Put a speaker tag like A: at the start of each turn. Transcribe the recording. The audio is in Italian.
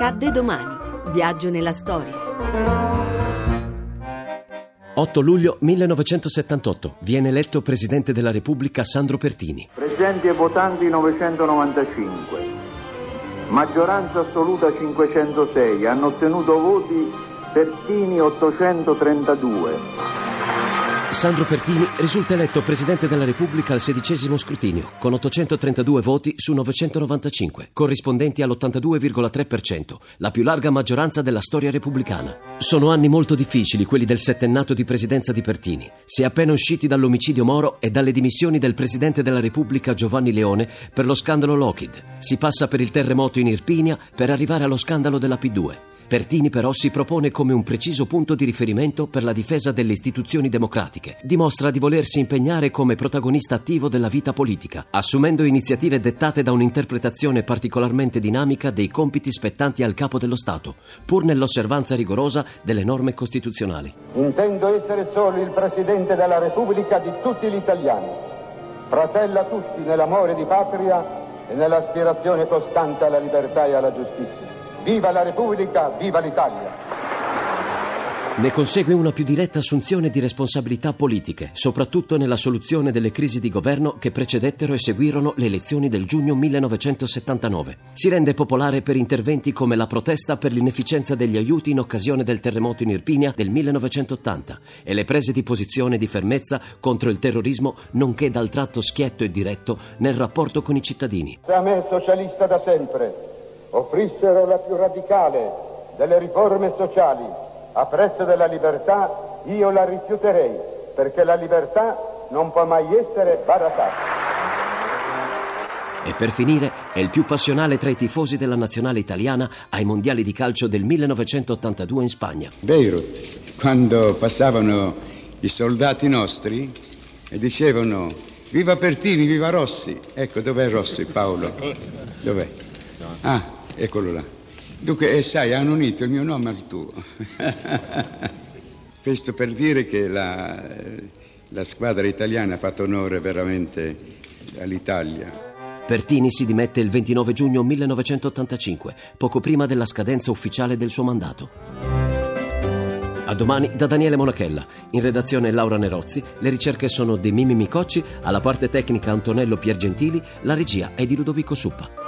A: Accadde domani. Viaggio nella storia.
B: 8 luglio 1978. Viene eletto Presidente della Repubblica Sandro Pertini.
C: Presenti e votanti 995. Maggioranza assoluta 506. Hanno ottenuto voti Pertini 832.
B: Sandro Pertini risulta eletto Presidente della Repubblica al sedicesimo scrutinio, con 832 voti su 995, corrispondenti all'82,3%, la più larga maggioranza della storia repubblicana. Sono anni molto difficili quelli del settennato di presidenza di Pertini. Si è appena usciti dall'omicidio Moro e dalle dimissioni del Presidente della Repubblica Giovanni Leone per lo scandalo Lockheed. Si passa per il terremoto in Irpinia per arrivare allo scandalo della P2. Pertini però si propone come un preciso punto di riferimento per la difesa delle istituzioni democratiche. Dimostra di volersi impegnare come protagonista attivo della vita politica, assumendo iniziative dettate da un'interpretazione particolarmente dinamica dei compiti spettanti al capo dello Stato, pur nell'osservanza rigorosa delle norme costituzionali.
D: Intendo essere solo il Presidente della Repubblica di tutti gli italiani, fratello a tutti nell'amore di patria e nell'aspirazione costante alla libertà e alla giustizia. Viva la Repubblica, viva l'Italia!
B: Ne consegue una più diretta assunzione di responsabilità politiche, soprattutto nella soluzione delle crisi di governo che precedettero e seguirono le elezioni del giugno 1979. Si rende popolare per interventi come la protesta per l'inefficienza degli aiuti in occasione del terremoto in Irpinia del 1980 e le prese di posizione di fermezza contro il terrorismo, nonché dal tratto schietto e diretto nel rapporto con i cittadini.
D: Se a me, socialista da sempre, offrissero la più radicale delle riforme sociali a prezzo della libertà, io la rifiuterei, perché la libertà non può mai essere barattata.
B: E per finire è il più passionale tra i tifosi della nazionale italiana ai mondiali di calcio del 1982 in Spagna.
E: Beirut, quando passavano i soldati nostri e dicevano viva Pertini, viva Rossi. Ecco, dov'è Rossi Paolo? Dov'è? Ah, eccolo là. Dunque, eh, sai, hanno unito il mio nome al tuo. Questo per dire che la, la squadra italiana ha fatto onore veramente all'Italia.
B: Pertini si dimette il 29 giugno 1985, poco prima della scadenza ufficiale del suo mandato. A domani da Daniele Monachella. In redazione Laura Nerozzi. Le ricerche sono di Mimi Micocci, alla parte tecnica Antonello Piergentili, la regia è di Ludovico Suppa.